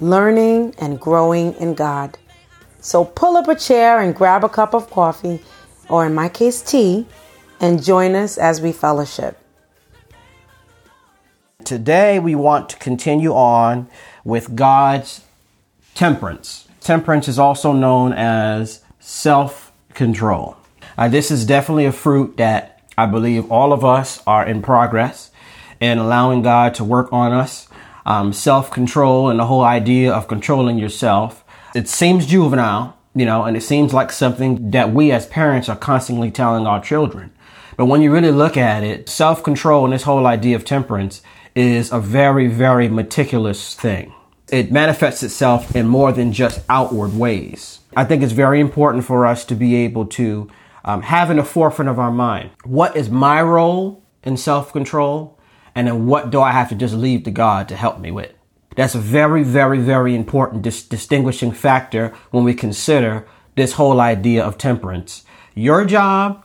learning and growing in God. So pull up a chair and grab a cup of coffee, or in my case, tea, and join us as we fellowship. Today, we want to continue on with God's temperance. Temperance is also known as self control. Uh, this is definitely a fruit that I believe all of us are in progress in allowing God to work on us. Um, self control and the whole idea of controlling yourself. It seems juvenile, you know, and it seems like something that we as parents are constantly telling our children. But when you really look at it, self control and this whole idea of temperance is a very, very meticulous thing. It manifests itself in more than just outward ways. I think it's very important for us to be able to um, have in the forefront of our mind what is my role in self control, and then what do I have to just leave to God to help me with. That's a very, very, very important dis- distinguishing factor when we consider this whole idea of temperance. Your job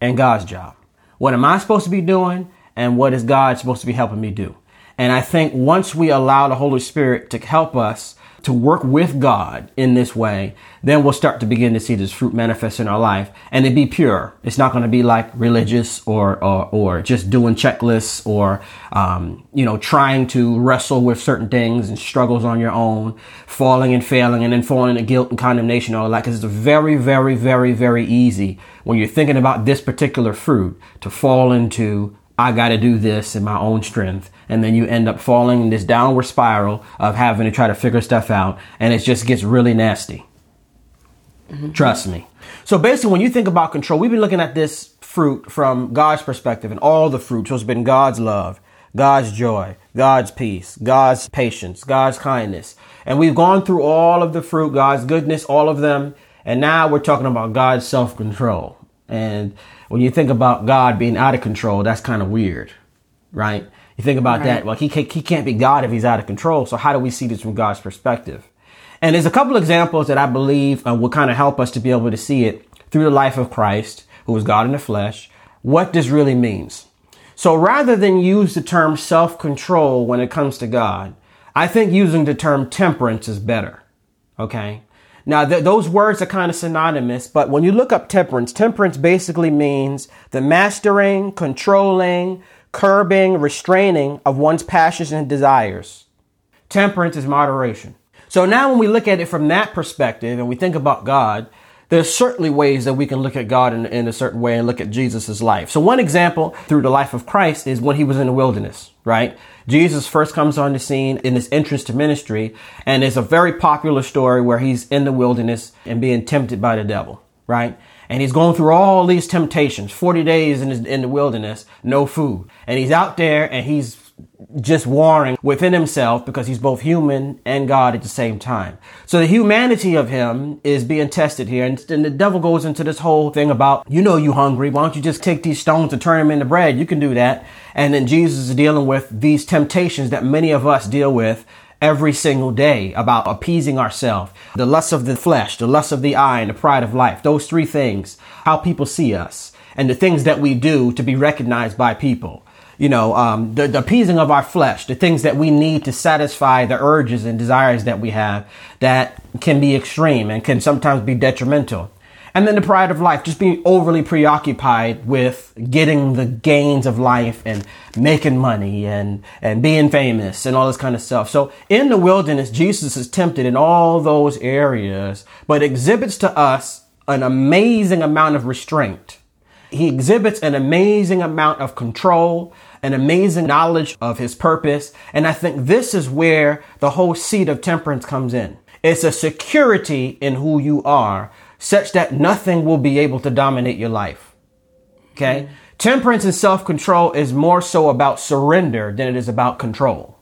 and God's job. What am I supposed to be doing, and what is God supposed to be helping me do? And I think once we allow the Holy Spirit to help us to work with God in this way, then we'll start to begin to see this fruit manifest in our life and it be pure. It's not going to be like religious or, or, or just doing checklists or, um, you know, trying to wrestle with certain things and struggles on your own, falling and failing and then falling into guilt and condemnation and all that. Cause it's very, very, very, very easy when you're thinking about this particular fruit to fall into I got to do this in my own strength. And then you end up falling in this downward spiral of having to try to figure stuff out. And it just gets really nasty. Mm-hmm. Trust me. So basically, when you think about control, we've been looking at this fruit from God's perspective and all the fruit. So it's been God's love, God's joy, God's peace, God's patience, God's kindness. And we've gone through all of the fruit, God's goodness, all of them. And now we're talking about God's self control. And when you think about God being out of control, that's kind of weird, right? You think about right. that. Well, he can't, he can't be God if he's out of control. So how do we see this from God's perspective? And there's a couple examples that I believe uh, will kind of help us to be able to see it through the life of Christ, who was God in the flesh, what this really means. So rather than use the term self-control when it comes to God, I think using the term temperance is better. Okay. Now, th- those words are kind of synonymous, but when you look up temperance, temperance basically means the mastering, controlling, curbing, restraining of one's passions and desires. Temperance is moderation. So now when we look at it from that perspective and we think about God, there's certainly ways that we can look at God in, in a certain way and look at Jesus' life. So one example through the life of Christ is when he was in the wilderness, right? Jesus first comes on the scene in his entrance to ministry, and it's a very popular story where he's in the wilderness and being tempted by the devil, right? And he's going through all these temptations, 40 days in, his, in the wilderness, no food. And he's out there and he's just warring within himself because he's both human and God at the same time. So the humanity of him is being tested here. And, and the devil goes into this whole thing about, you know, you hungry. Why don't you just take these stones and turn them into bread? You can do that. And then Jesus is dealing with these temptations that many of us deal with every single day about appeasing ourselves, the lust of the flesh, the lust of the eye, and the pride of life. Those three things, how people see us, and the things that we do to be recognized by people you know, um, the, the appeasing of our flesh, the things that we need to satisfy the urges and desires that we have that can be extreme and can sometimes be detrimental. And then the pride of life, just being overly preoccupied with getting the gains of life and making money and, and being famous and all this kind of stuff. So in the wilderness, Jesus is tempted in all those areas, but exhibits to us an amazing amount of restraint. He exhibits an amazing amount of control an amazing knowledge of his purpose. And I think this is where the whole seed of temperance comes in. It's a security in who you are such that nothing will be able to dominate your life. Okay. Temperance and self control is more so about surrender than it is about control.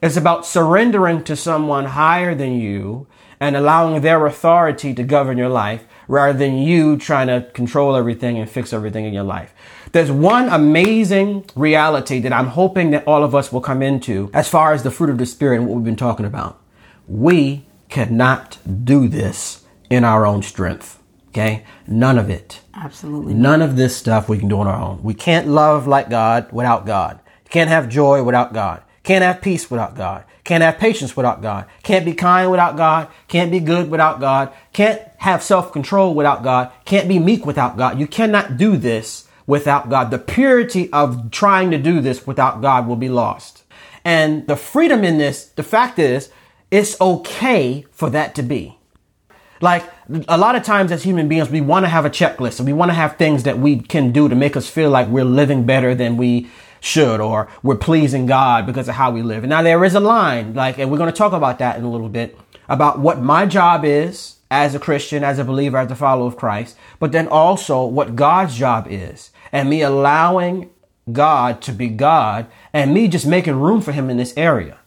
It's about surrendering to someone higher than you and allowing their authority to govern your life rather than you trying to control everything and fix everything in your life. There's one amazing reality that I'm hoping that all of us will come into as far as the fruit of the Spirit and what we've been talking about. We cannot do this in our own strength. Okay? None of it. Absolutely. None of this stuff we can do on our own. We can't love like God without God. Can't have joy without God. Can't have peace without God. Can't have patience without God. Can't be kind without God. Can't be good without God. Can't have self control without God. Can't be meek without God. You cannot do this without God. The purity of trying to do this without God will be lost. And the freedom in this, the fact is, it's okay for that to be. Like a lot of times as human beings, we want to have a checklist and we want to have things that we can do to make us feel like we're living better than we should or we're pleasing God because of how we live. And now there is a line, like, and we're going to talk about that in a little bit about what my job is as a Christian, as a believer, as a follower of Christ, but then also what God's job is and me allowing God to be God and me just making room for him in this area.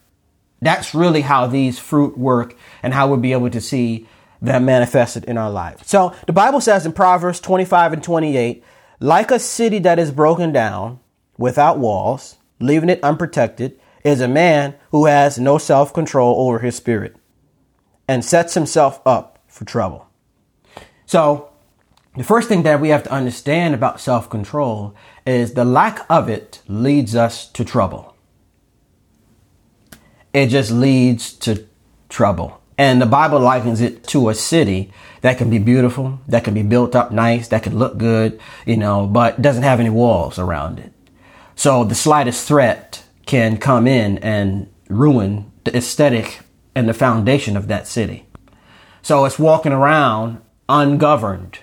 That's really how these fruit work and how we'll be able to see them manifested in our life. So the Bible says in Proverbs 25 and 28, like a city that is broken down, without walls, leaving it unprotected, is a man who has no self control over his spirit and sets himself up for trouble. So, the first thing that we have to understand about self control is the lack of it leads us to trouble. It just leads to trouble. And the Bible likens it to a city that can be beautiful, that can be built up nice, that can look good, you know, but doesn't have any walls around it. So the slightest threat can come in and ruin the aesthetic and the foundation of that city. So it's walking around ungoverned,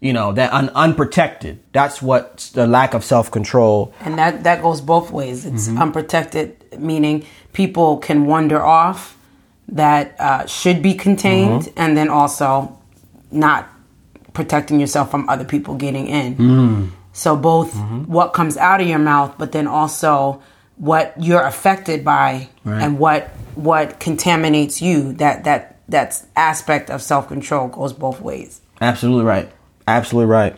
you know, that un- unprotected. That's what the lack of self control. And that, that goes both ways. It's mm-hmm. unprotected, meaning people can wander off that uh, should be contained, mm-hmm. and then also not protecting yourself from other people getting in. Mm. So both mm-hmm. what comes out of your mouth, but then also what you're affected by right. and what what contaminates you. That that that aspect of self control goes both ways. Absolutely right. Absolutely right.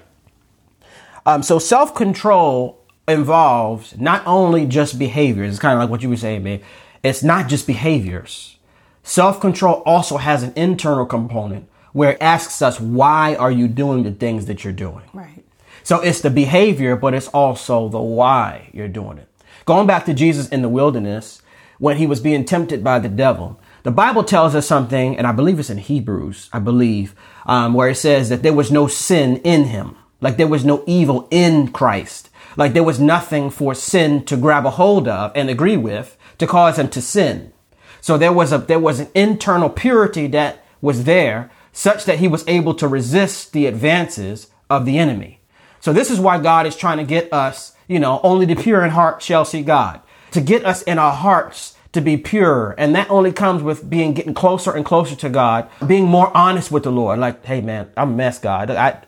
Um, so self control involves not only just behaviors. It's kind of like what you were saying, babe. It's not just behaviors. Self control also has an internal component where it asks us, why are you doing the things that you're doing? Right. So it's the behavior, but it's also the why you're doing it. Going back to Jesus in the wilderness, when he was being tempted by the devil, the Bible tells us something, and I believe it's in Hebrews, I believe, um, where it says that there was no sin in him. Like there was no evil in Christ. Like there was nothing for sin to grab a hold of and agree with to cause him to sin. So there was a, there was an internal purity that was there such that he was able to resist the advances of the enemy. So this is why God is trying to get us, you know, only the pure in heart shall see God. To get us in our hearts to be pure. And that only comes with being getting closer and closer to God, being more honest with the Lord. Like, hey man, I'm a mess, God. I,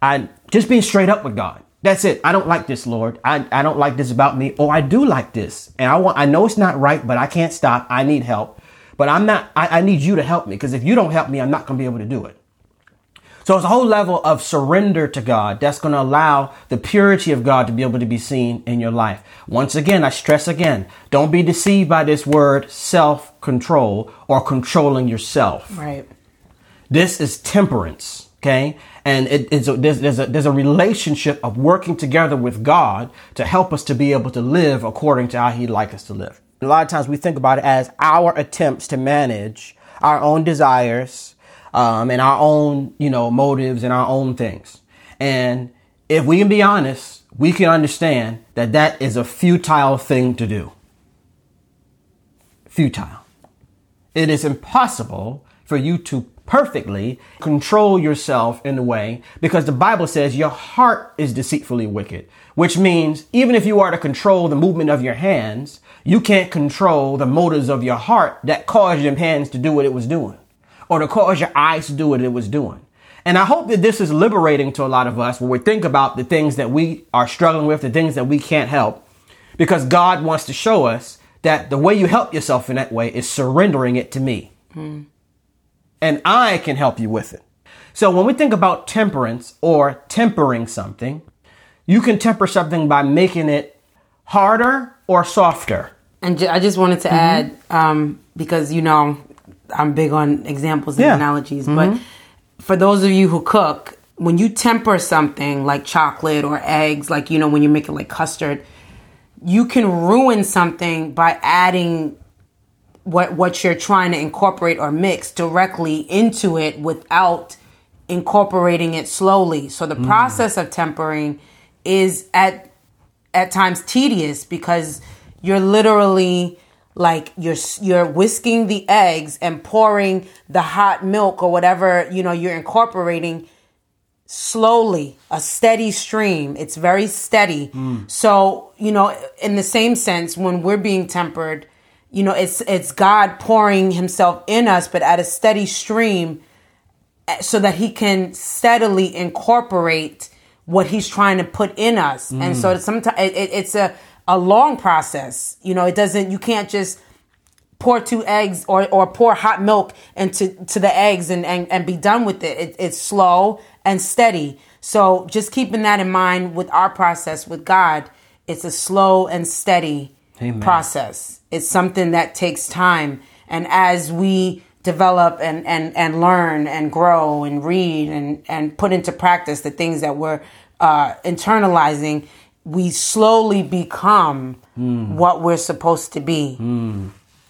I just being straight up with God. That's it. I don't like this, Lord. I, I don't like this about me. Or I do like this. And I want, I know it's not right, but I can't stop. I need help. But I'm not, I, I need you to help me because if you don't help me, I'm not going to be able to do it. So it's a whole level of surrender to God that's going to allow the purity of God to be able to be seen in your life. Once again, I stress again, don't be deceived by this word self control or controlling yourself. Right. This is temperance. Okay. And it, it's a, there's, there's, a, there's a relationship of working together with God to help us to be able to live according to how He'd like us to live. A lot of times we think about it as our attempts to manage our own desires, um, and our own, you know, motives and our own things. And if we can be honest, we can understand that that is a futile thing to do. Futile. It is impossible for you to perfectly control yourself in a way because the Bible says your heart is deceitfully wicked, which means even if you are to control the movement of your hands, you can't control the motives of your heart that caused your hands to do what it was doing or to cause your eyes to do what it was doing. And I hope that this is liberating to a lot of us when we think about the things that we are struggling with, the things that we can't help, because God wants to show us that the way you help yourself in that way is surrendering it to me. And I can help you with it. So when we think about temperance or tempering something, you can temper something by making it harder or softer. And I just wanted to add, um, because you know, I'm big on examples and Yeah. analogies, but mm-hmm. for those of you who cook, when you temper something like chocolate or eggs, like you know, when you make making like custard, you can ruin something by adding what what you're trying to incorporate or mix directly into it without incorporating it slowly. So the mm. process of tempering is at at times tedious because you're literally like you're you're whisking the eggs and pouring the hot milk or whatever you know you're incorporating slowly a steady stream. It's very steady. So you know in the same sense when we're being tempered you know it's it's god pouring himself in us but at a steady stream eh, so that he can steadily incorporate what he's trying to put in us. And so sometimes it, it, it's a a long process you know it doesn't you can't just pour two eggs or, or pour hot milk into to the eggs and, and, and be done with it. it. It's slow and steady. So just keeping that in mind with our process with God, it's a slow and steady Amen. process. It's something that takes time. And as we develop and, and, and learn and grow and read and, and put into practice the things that we're uh, internalizing, we slowly become what we're supposed to be.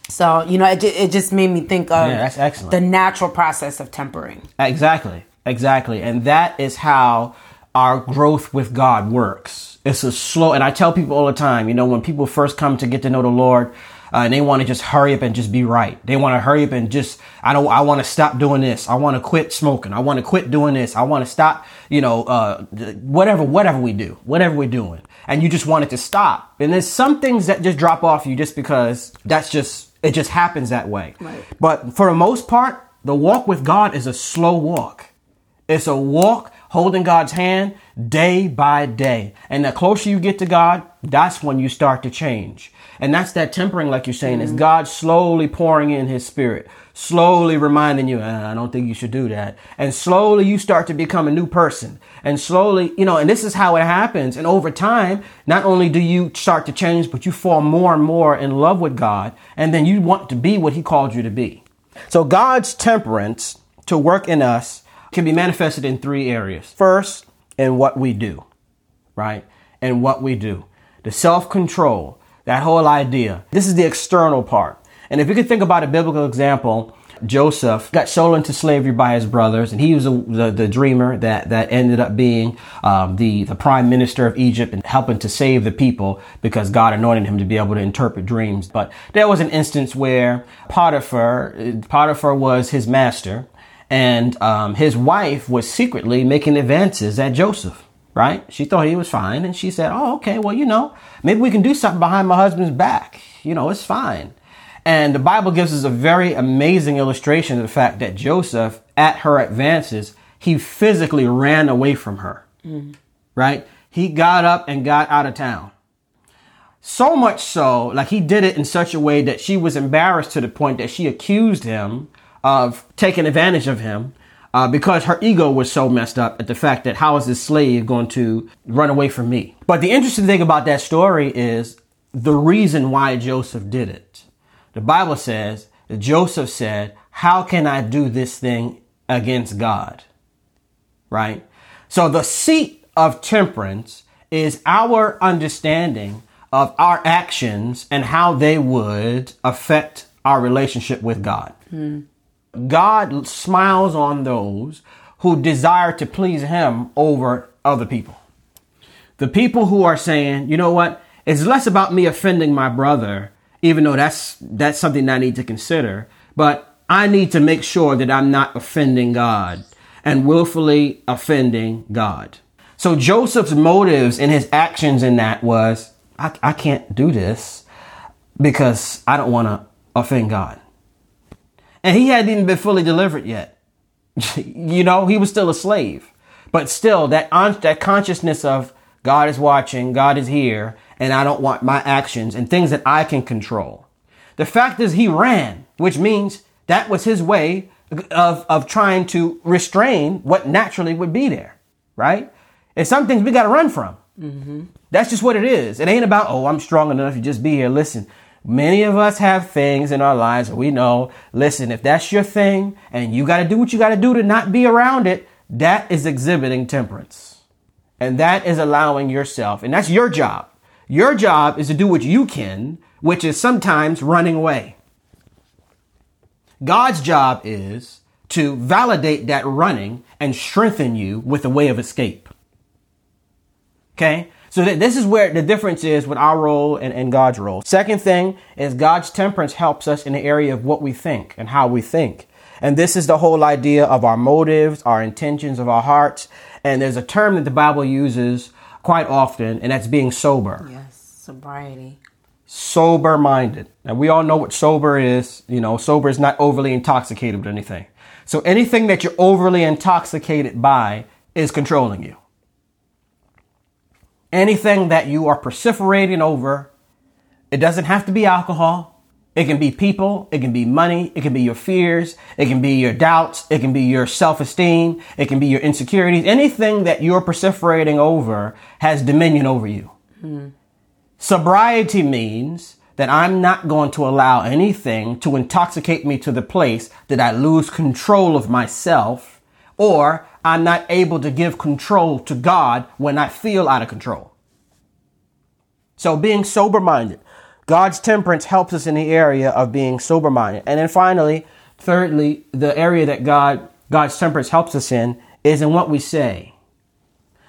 So you know, it, it just made me think of Yeah, that's excellent. the natural process of tempering. Exactly. Exactly. And that is how our growth with God works. It's a slow, and I tell people all the time, you know, when people first come to get to know the Lord, uh, and they want to just hurry up and just be right. They want to hurry up and just, I don't, I want to stop doing this. I want to quit smoking. I want to quit doing this. I want to stop, you know, uh, whatever, whatever we do, whatever we're doing. And you just want it to stop. And there's some things that just drop off you just because that's just, it just happens that way. Right. But for the most part, the walk with God is a slow walk. It's a walk holding God's hand day by day. And the closer you get to God, that's when you start to change. And that's that tempering, like you're saying, is God slowly pouring in his spirit, slowly reminding you, "Uh, I don't think you should do that. And slowly you start to become a new person. And slowly, you know, and this is how it happens. And over time, not only do you start to change, but you fall more and more in love with God. And then you want to be what he called you to be. So God's temperance to work in us can be manifested in three areas. First, in what we do, right? And what we do. The self-control, that whole idea. This is the external part. And if you could think about a biblical example, Joseph got sold into slavery by his brothers, and he was a, the, the dreamer that, that ended up being um, the, the prime minister of Egypt and helping to save the people because God anointed him to be able to interpret dreams. But there was an instance where Potiphar, Potiphar was his master, and um, his wife was secretly making advances at Joseph. Right? She thought he was fine, and she said, "Oh, okay. Well, you know, maybe we can do something behind my husband's back. You know, it's fine." And the Bible gives us a very amazing illustration of the fact that Joseph, at her advances, he physically ran away from her. Right? He got up and got out of town. So much so, like he did it in such a way that she was embarrassed to the point that she accused him of taking advantage of him uh, because her ego was so messed up at the fact that how is this slave going to run away from me? But the interesting thing about that story is the reason why Joseph did it. The Bible says that Joseph said, How can I do this thing against God? Right? So the seat of temperance is our understanding of our actions and how they would affect our relationship with God. God smiles on those who desire to please Him over other people. The people who are saying, you know what, it's less about me offending my brother, even though that's that's something I need to consider, but I need to make sure that I'm not offending God and willfully offending God. So Joseph's motives and his actions in that was, I, I can't do this because I don't want to offend God. And he hadn't even been fully delivered yet. you know, he was still a slave. But still, that, on, that consciousness of God is watching, God is here, and I don't want my actions and things that I can control. The fact is he ran, which means that was his way of, of trying to restrain what naturally would be there, right? And some things we got to run from. Mm-hmm. That's just what it is. It ain't about, oh, I'm strong enough to just be here. Listen, many of us have things in our lives that we know, listen, if that's your thing and you got to do what you got to do to not be around it, that is exhibiting temperance. And that is allowing yourself, and that's your job. Your job is to do what you can, which is sometimes running away. God's job is to validate that running and strengthen you with a way of escape. Okay? So th- this is where the difference is with our role and, and God's role. Second thing is God's temperance helps us in the area of what we think and how we think. And this is the whole idea of our motives, our intentions of our hearts. And there's a term that the Bible uses quite often, and that's being sober. Yes, sobriety. Sober minded. Now, we all know what sober is. You know, sober is not overly intoxicated with anything. So anything that you're overly intoxicated by is controlling you. Anything that you are perseverating over, it doesn't have to be alcohol. It can be people. It can be money. It can be your fears. It can be your doubts. It can be your self-esteem. It can be your insecurities. Anything that you're perseverating over has dominion over you. Mm. Sobriety means that I'm not going to allow anything to intoxicate me to the place that I lose control of myself or I'm not able to give control to God when I feel out of control. So being sober minded. God's temperance helps us in the area of being sober minded. And then finally, thirdly, the area that God, God's temperance helps us in is in what we say.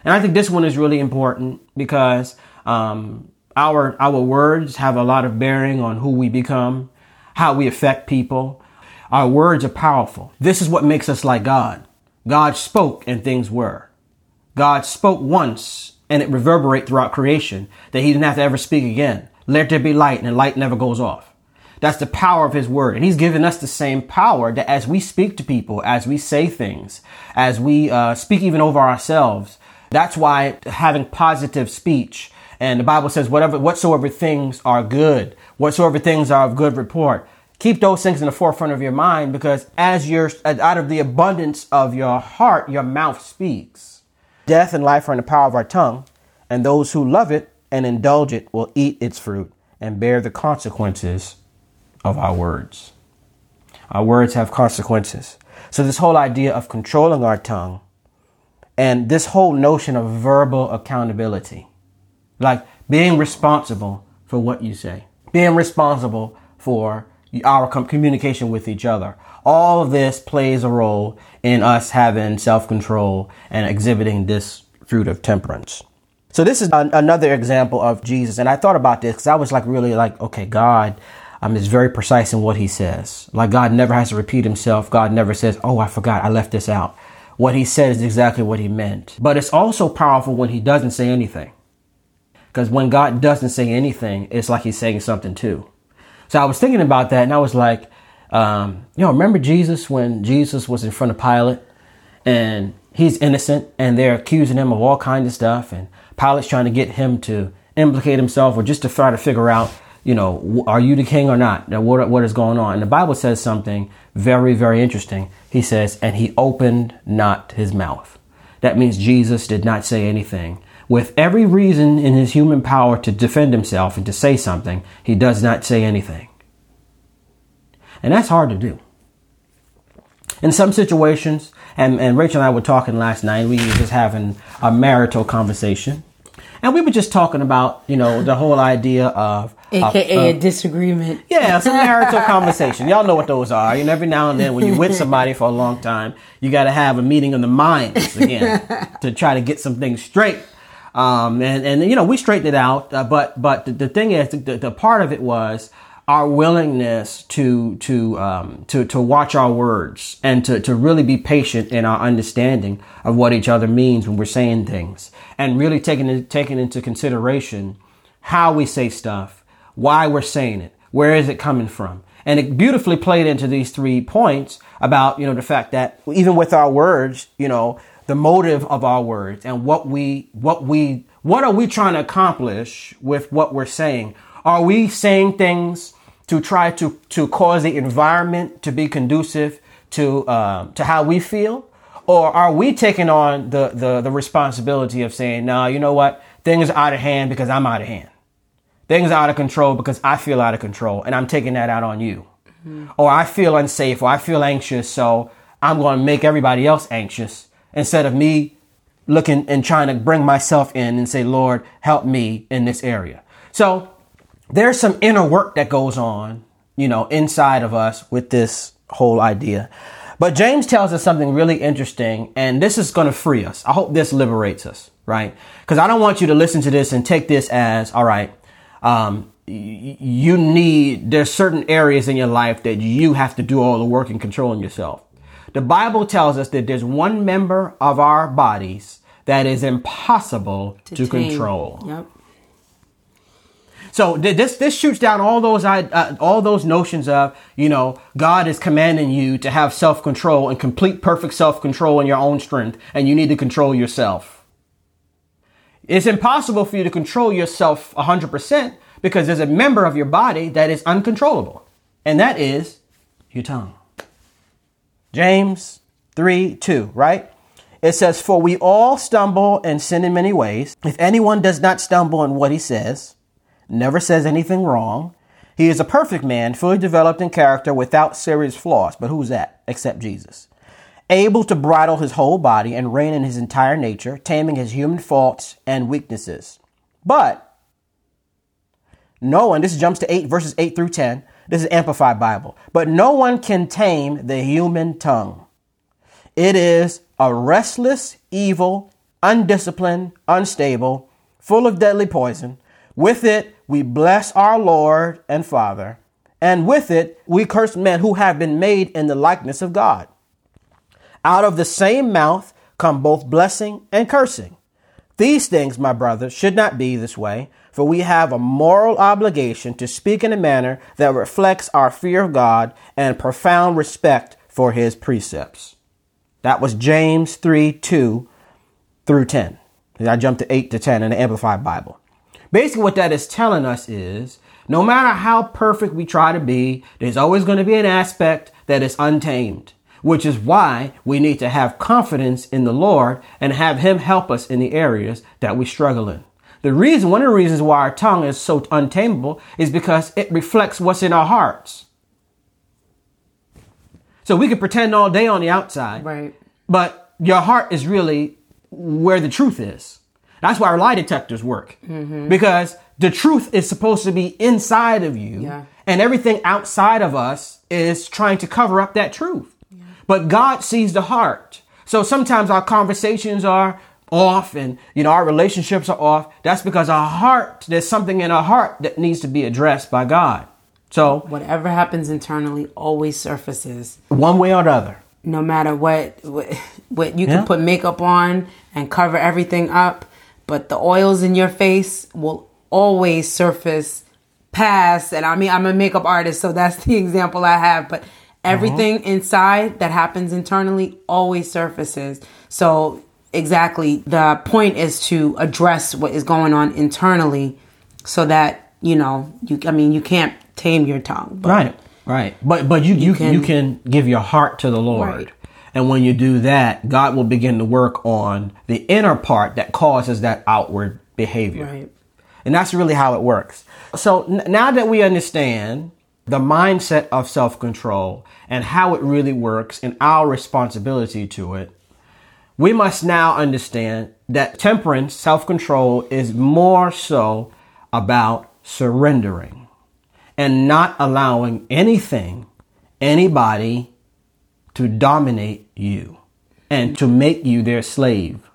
And I think this one is really important because um, our our words have a lot of bearing on who we become, how we affect people. Our words are powerful. This is what makes us like God. God spoke and things were. God spoke once and it reverberate throughout creation that he didn't have to ever speak again. Let there be light and light never goes off. That's the power of his word. And he's given us the same power that as we speak to people, as we say things, as we uh, speak even over ourselves, that's why having positive speech and the Bible says whatever, whatsoever things are good, whatsoever things are of good report, keep those things in the forefront of your mind because as you're out of the abundance of your heart, your mouth speaks. Death and life are in the power of our tongue, and those who love it and indulge it will eat its fruit and bear the consequences of our words. Our words have consequences. So, this whole idea of controlling our tongue and this whole notion of verbal accountability, like being responsible for what you say, being responsible for our communication with each other. All of this plays a role in us having self control and exhibiting this fruit of temperance. So this is an, another example of Jesus. And I thought about this because I was like really like, okay, God um, is very precise in what he says. Like God never has to repeat himself. God never says, oh, I forgot. I left this out. What he said is exactly what he meant. But it's also powerful when he doesn't say anything. Because when God doesn't say anything, it's like he's saying something too. So I was thinking about that and I was like, um, you know, remember Jesus when Jesus was in front of Pilate and he's innocent and they're accusing him of all kinds of stuff and Pilate's trying to get him to implicate himself or just to try to figure out, you know, are you the king or not? Now, what, what is going on? And the Bible says something very, very interesting. He says, and he opened not his mouth. That means Jesus did not say anything. With every reason in his human power to defend himself and to say something, he does not say anything. And that's hard to do. In some situations, and, and Rachel and I were talking last night, we were just having a marital conversation. And we were just talking about, you know, the whole idea of AKA uh, a disagreement. Yeah, some marital conversation. Y'all know what those are. And every now and then when you're with somebody for a long time, you gotta have a meeting of the minds again to try to get some things straight. Um, and, and, you know, we straightened it out. Uh, but, but the, the thing is, the, the part of it was, our willingness to to um, to to watch our words and to to really be patient in our understanding of what each other means when we're saying things, and really taking taking into consideration how we say stuff, why we're saying it, where is it coming from, and it beautifully played into these three points about you know the fact that even with our words, you know the motive of our words and what we what we what are we trying to accomplish with what we're saying are we saying things to try to, to cause the environment to be conducive to, um, to how we feel? Or are we taking on the, the, the responsibility of saying, no, you know what? Things are out of hand because I'm out of hand. Things are out of control because I feel out of control and I'm taking that out on you. Mm-hmm. Or I feel unsafe or I feel anxious, so I'm going to make everybody else anxious instead of me looking and trying to bring myself in and say, Lord, help me in this area. So there's some inner work that goes on, you know, inside of us with this whole idea. But James tells us something really interesting, and this is going to free us. I hope this liberates us, right? Because I don't want you to listen to this and take this as, all right, um, you need, there's certain areas in your life that you have to do all the work and controlling yourself. The Bible tells us that there's one member of our bodies that is impossible to, to control. Yep. So this this shoots down all those uh, all those notions of you know God is commanding you to have self control and complete perfect self control in your own strength, and you need to control yourself. It's impossible for you to control yourself 100% because there's a member of your body that is uncontrollable, and that is your tongue. James 3 2, right? It says, For we all stumble and sin in many ways. If anyone does not stumble in what he says, never says anything wrong. He is a perfect man, fully developed in character, without serious flaws. But who's that except Jesus? Able to bridle his whole body and rein in his entire nature, taming his human faults and weaknesses. But no one, this jumps to 8 verses 8 through 10. This is Amplified Bible. But no one can tame the human tongue. It is a restless, evil, undisciplined, unstable, full of deadly poison. With it, we bless our Lord and Father, and with it we curse men who have been made in the likeness of God. Out of the same mouth come both blessing and cursing. These things, my brothers, should not be this way, for we have a moral obligation to speak in a manner that reflects our fear of God and profound respect for his precepts. That was James 3 2 through 10. I jumped to 8 to 10 in the Amplified Bible. Basically, what that is telling us is no matter how perfect we try to be, there's always going to be an aspect that is untamed, which is why we need to have confidence in the Lord and have Him help us in the areas that we struggle in. The reason, one of the reasons why our tongue is so untamable is because it reflects what's in our hearts. So we can pretend all day on the outside, right? But your heart is really where the truth is. That's why our lie detectors work. Mm-hmm. Because the truth is supposed to be inside of you. Yeah. And everything outside of us is trying to cover up that truth. But God sees the heart. So sometimes our conversations are off and, you know, our relationships are off. That's because our heart, there's something in our heart that needs to be addressed by God. So whatever happens internally always surfaces one way or the other. No matter what, what, what you can yeah. put makeup on and cover everything up but the oils in your face will always surface past. And I mean, I'm a makeup artist, so that's the example I have, but everything uh-huh. inside that happens internally always surfaces. So, exactly, the point is to address what is going on internally so that, you know, you, I mean, you can't tame your tongue. right. Right. But, but you, you, you can, you can give your heart to the Lord. Right. And when you do that, God will begin to work on the inner part that causes that outward behavior. Right. And that's really how it works. So n- now that we understand the mindset of self control and how it really works and our responsibility to it, we must now understand that temperance, self control, is more so about surrendering and not allowing anything, anybody, to dominate you and to make you their slave.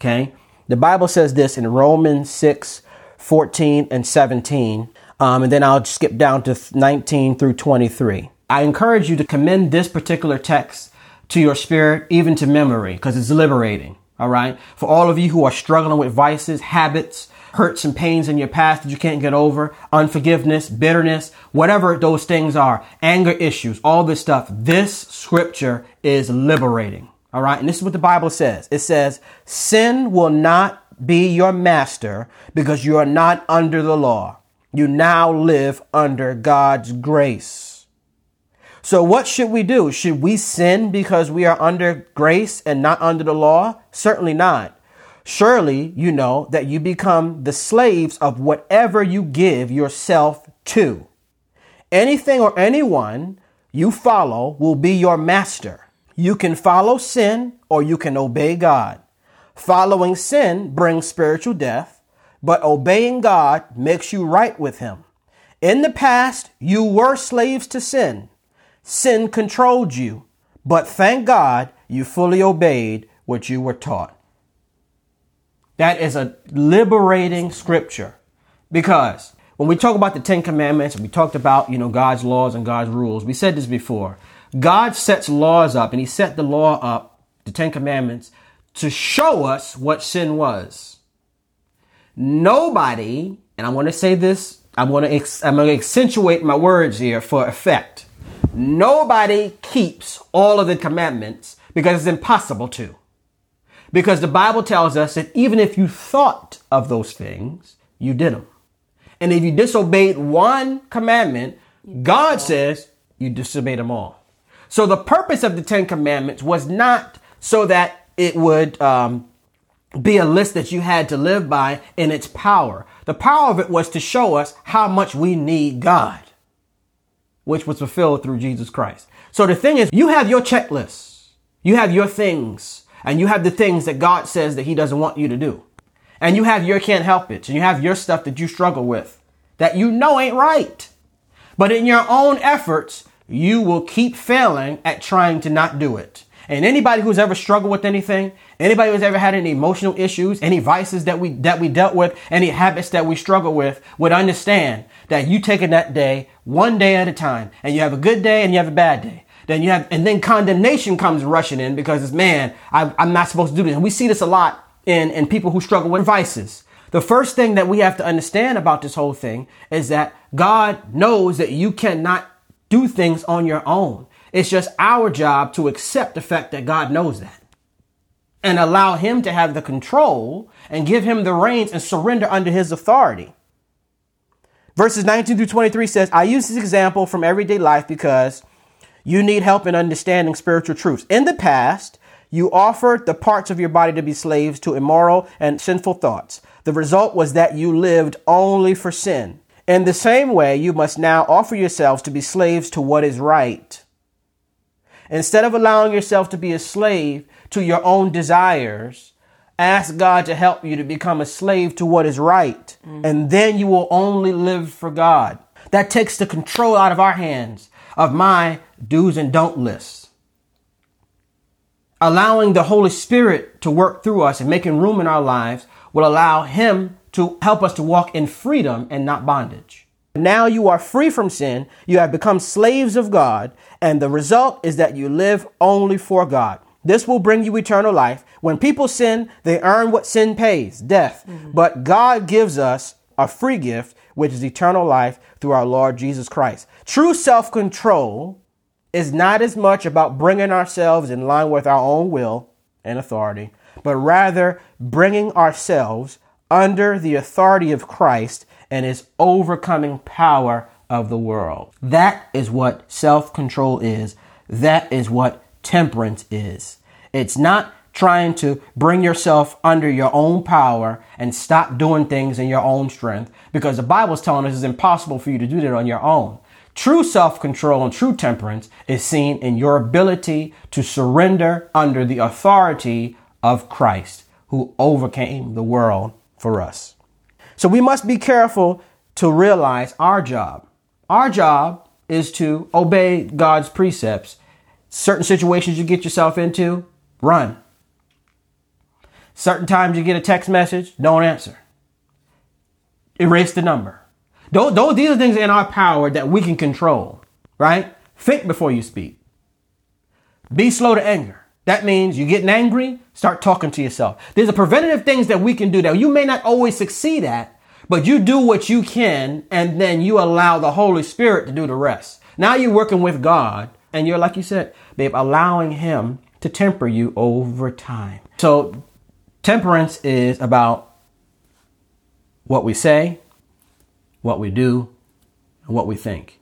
Okay? The Bible says this in Romans 6 14 and 17. Um, and then I'll skip down to 19 through 23. I encourage you to commend this particular text to your spirit, even to memory, because it's liberating. All right. For all of you who are struggling with vices, habits, hurts and pains in your past that you can't get over, unforgiveness, bitterness, whatever those things are, anger issues, all this stuff. This scripture is liberating. All right. And this is what the Bible says. It says, sin will not be your master because you are not under the law. You now live under God's grace. So what should we do? Should we sin because we are under grace and not under the law? Certainly not. Surely you know that you become the slaves of whatever you give yourself to. Anything or anyone you follow will be your master. You can follow sin or you can obey God. Following sin brings spiritual death, but obeying God makes you right with Him. In the past, you were slaves to sin. Sin controlled you, but thank God you fully obeyed what you were taught. That is a liberating scripture because when we talk about the Ten Commandments, we talked about, you know, God's laws and God's rules. We said this before. God sets laws up and he set the law up, the Ten Commandments, to show us what sin was. Nobody, and I want to say this, I want to, ex- I'm going to accentuate my words here for effect. Nobody keeps all of the commandments because it's impossible to. Because the Bible tells us that even if you thought of those things, you did them. And if you disobeyed one commandment, God says you disobeyed them all. So the purpose of the Ten Commandments was not so that it would um, be a list that you had to live by in its power. The power of it was to show us how much we need God, which was fulfilled through Jesus Christ. So the thing is, you have your checklist, you have your things, and you have the things that God says that He doesn't want you to do. And you have your can't help it, and you have your stuff that you struggle with that you know ain't right. But in your own efforts, you will keep failing at trying to not do it. And anybody who's ever struggled with anything, anybody who's ever had any emotional issues, any vices that we that we dealt with, any habits that we struggle with, would understand that you taking that day one day at a time, and you have a good day and you have a bad day. Then you have, and then condemnation comes rushing in because it's man, I, I'm not supposed to do this. And we see this a lot in in people who struggle with vices. The first thing that we have to understand about this whole thing is that God knows that you cannot do things on your own. It's just our job to accept the fact that God knows that and allow Him to have the control and give Him the reins and surrender under His authority. Verses 19 through 23 says, I use this example from everyday life because you need help in understanding spiritual truths. In the past, you offered the parts of your body to be slaves to immoral and sinful thoughts. The result was that you lived only for sin. In the same way, you must now offer yourselves to be slaves to what is right. Instead of allowing yourself to be a slave to your own desires, ask God to help you to become a slave to what is right. Mm. And then you will only live for God. That takes the control out of our hands of my do's and don't lists. Allowing the Holy Spirit to work through us and making room in our lives will allow Him to help us to walk in freedom and not bondage. Now you are free from sin. You have become slaves of God. And the result is that you live only for God. This will bring you eternal life. When people sin, they earn what sin pays, death. Mm-hmm. But God gives us a free gift, which is eternal life through our Lord Jesus Christ. True self control is not as much about bringing ourselves in line with our own will and authority, but rather bringing ourselves under the authority of Christ and his overcoming power of the world. That is what self control is. That is what temperance is. It's not trying to bring yourself under your own power and stop doing things in your own strength because the Bible is telling us it's impossible for you to do that on your own. True self control and true temperance is seen in your ability to surrender under the authority of Christ who overcame the world for us. So we must be careful to realize our job. Our job is to obey God's precepts. Certain situations you get yourself into, run. Certain times you get a text message, don't answer. Erase the number. Those, those, these are things in our power that we can control, right? Think before you speak. Be slow to anger. That means you're getting angry, start talking to yourself. There's a preventative things that we can do that you may not always succeed at, but you do what you can and then you allow the Holy Spirit to do the rest. Now you're working with God and you're, like you said, babe, allowing Him to temper you over time. So temperance is about what we say, what we do, and what we think.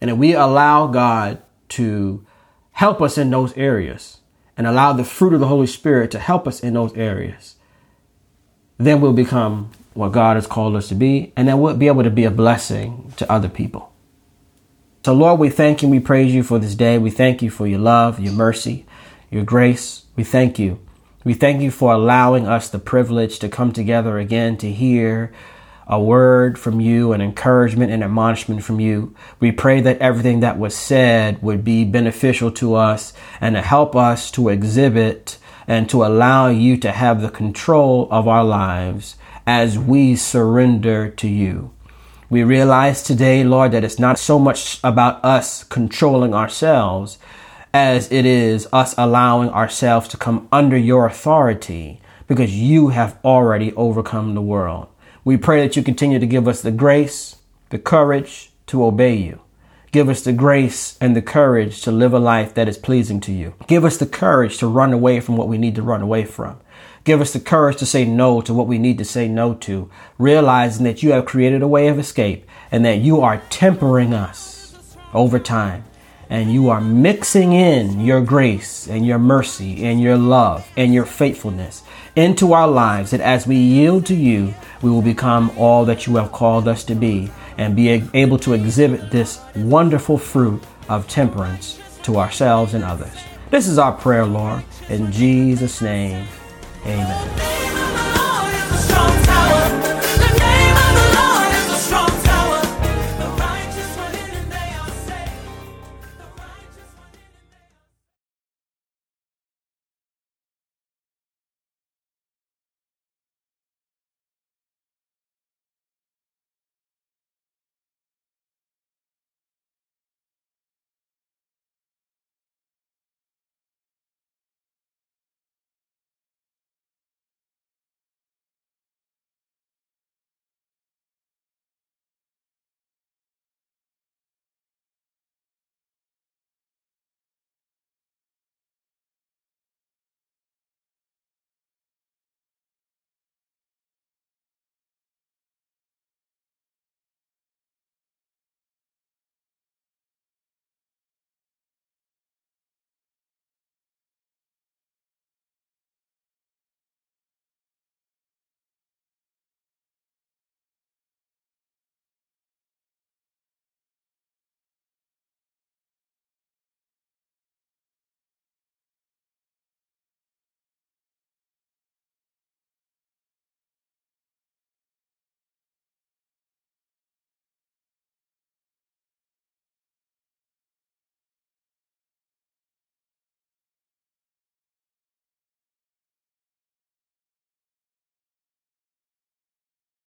And if we allow God to help us in those areas and allow the fruit of the Holy Spirit to help us in those areas, then we'll become what God has called us to be, and then we'll be able to be a blessing to other people. So, Lord, we thank you. We praise you for this day. We thank you for your love, your mercy, your grace. We thank you. We thank you for allowing us the privilege to come together again to hear a word from you, an encouragement and admonishment from you. We pray that everything that was said would be beneficial to us and to help us to exhibit and to allow you to have the control of our lives as we surrender to you. We realize today, Lord, that it's not so much about us controlling ourselves as it is us allowing ourselves to come under your authority because you have already overcome the world. We pray that you continue to give us the grace, the courage to obey you. Give us the grace and the courage to live a life that is pleasing to you. Give us the courage to run away from what we need to run away from. Give us the courage to say no to what we need to say no to, realizing that you have created a way of escape and that you are tempering us over time and you are mixing in your grace and your mercy and your love and your faithfulness into our lives that as we yield to you, we will become all that you have called us to be and be able to exhibit this wonderful fruit of temperance to ourselves and others. This is our prayer, Lord. In Jesus' name, amen.